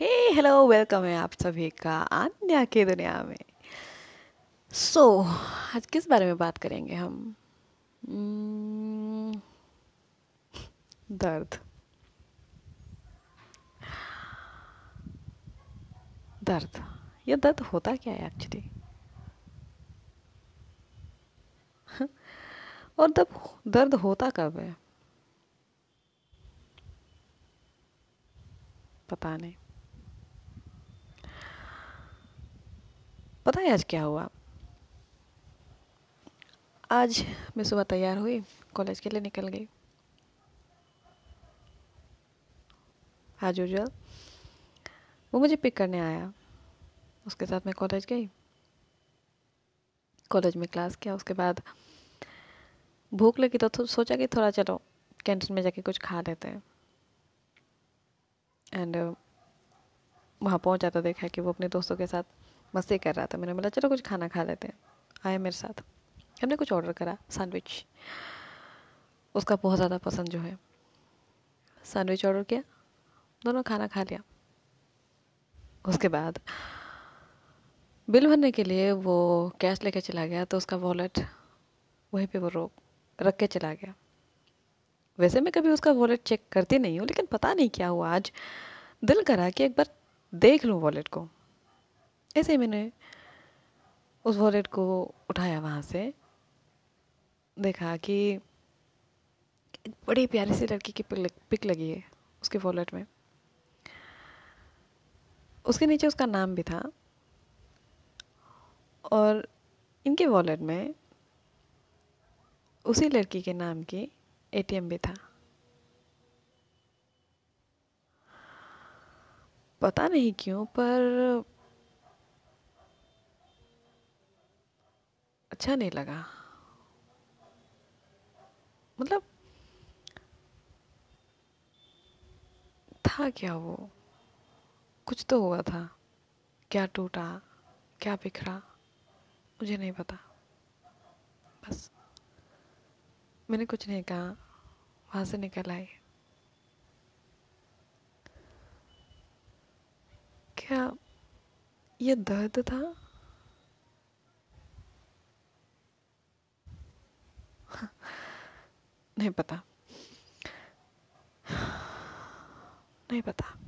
हे hello welcome है आप सभी का अन्य की दुनिया में। सो so, आज किस बारे में बात करेंगे हम? Hmm, दर्द। दर्द। ये दर्द होता क्या है एक्चुअली और तब दर्द होता कब है? पता नहीं। पता है आज क्या हुआ? आज मैं सुबह तैयार हुई कॉलेज के लिए निकल गई। आज यूजल वो मुझे पिक करने आया। उसके साथ मैं कॉलेज गई। कॉलेज में क्लास किया उसके बाद भूख लगी तो, तो सोचा कि थोड़ा चलो कैंटीन में जाके कुछ खा लेते हैं। एंड वहाँ पहुँचा तो देखा कि वो अपने दोस्तों के साथ मस्ती कर रहा था। मैंने बोला, चलो कुछ खाना खा लेते हैं। आए मेरे साथ। हमने कुछ ऑर्डर करा सैंडविच उसका बहुत ज़्यादा पसंद जो है। सैंडविच ऑर्डर किया, दोनों खाना खा लिया। उसके बाद बिल भरने के लिए वो कैश लेके चला गया तो उसका वॉलेट वहीं पे वो रोक रख के चला गया। वैसे मैं कभी उसका वॉलेट चेक करती नहीं हूँ, लेकिन पता नहीं क्या हुआ। आज दिल करा कि एक बार देख लूँ वॉलेट को। ऐसे ही मैंने उस वॉलेट को उठाया वहाँ से। देखा कि बड़ी प्यारी सी लड़की की पिक लगी है उसके वॉलेट में। उसके नीचे उसका नाम भी था और इनके वॉलेट में उसी लड़की के नाम की एटीएम भी था। पता नहीं क्यों, पर अच्छा नहीं लगा। मतलब था क्या वो? कुछ तो हुआ था। क्या टूटा? क्या बिखरा? मुझे नहीं पता। बस मैंने कुछ नहीं कहा। वहाँ से निकल आई। क्या ये दर्द था? नहीं पता। नहीं पता।